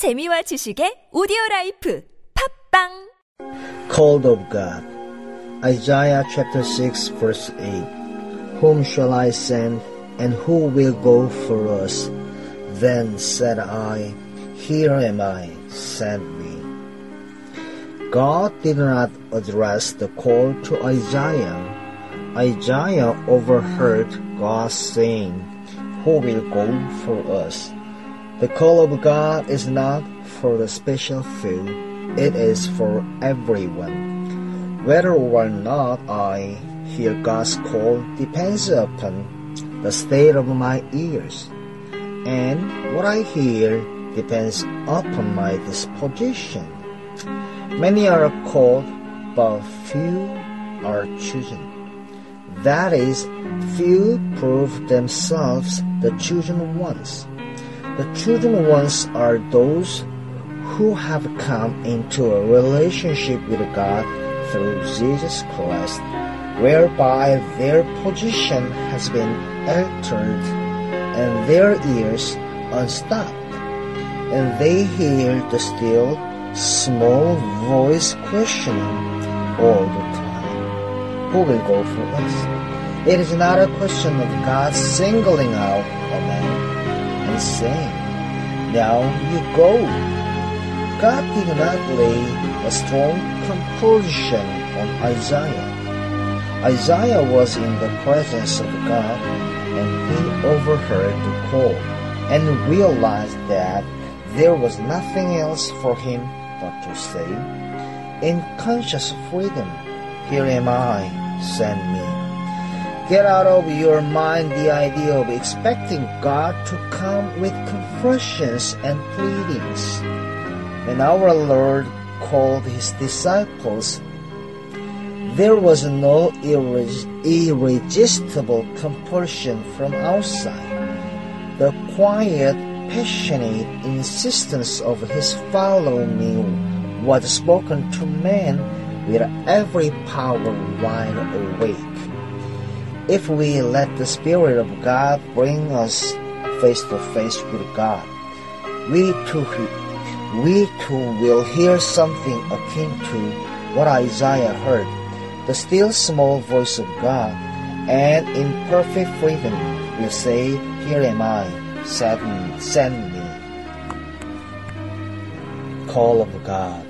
재미와 지식의 오디오 라이프 팝빵 called of God. Isaiah chapter 6 verse 8. Whom shall I send and who will go for us? Then said I, Here am I, send me. God did not address the call to Isaiah. Isaiah overheard God saying, Who will go for us? The call of God is not for the special few, it is for everyone. Whether or not I hear God's call depends upon the state of my ears, and what I hear depends upon my disposition. Many are called, but few are chosen. That is, few prove themselves the chosen ones. The chosen ones are those who have come into a relationship with God through Jesus Christ, whereby their position has been altered and their ears unstopped, and they hear the still small voice questioning all the time, Who will go for us? It is not a question of God singling out a man saying, Now you go. God did not lay a strong compulsion on Isaiah. Isaiah was in the presence of God and he overheard the call and realized that there was nothing else for him but to say, In conscious freedom, here am I, send me. Get out of your mind the idea of expecting God to come with confessions and pleadings. When our Lord called his disciples, there was no irresistible compulsion from outside. The quiet, passionate insistence of his following me was spoken to men with every power wide awake. If we let the Spirit of God bring us face to face with God, we too, we too will hear something akin to what Isaiah heard, the still small voice of God, and in perfect freedom will say, Here am I, send send me. Call of God.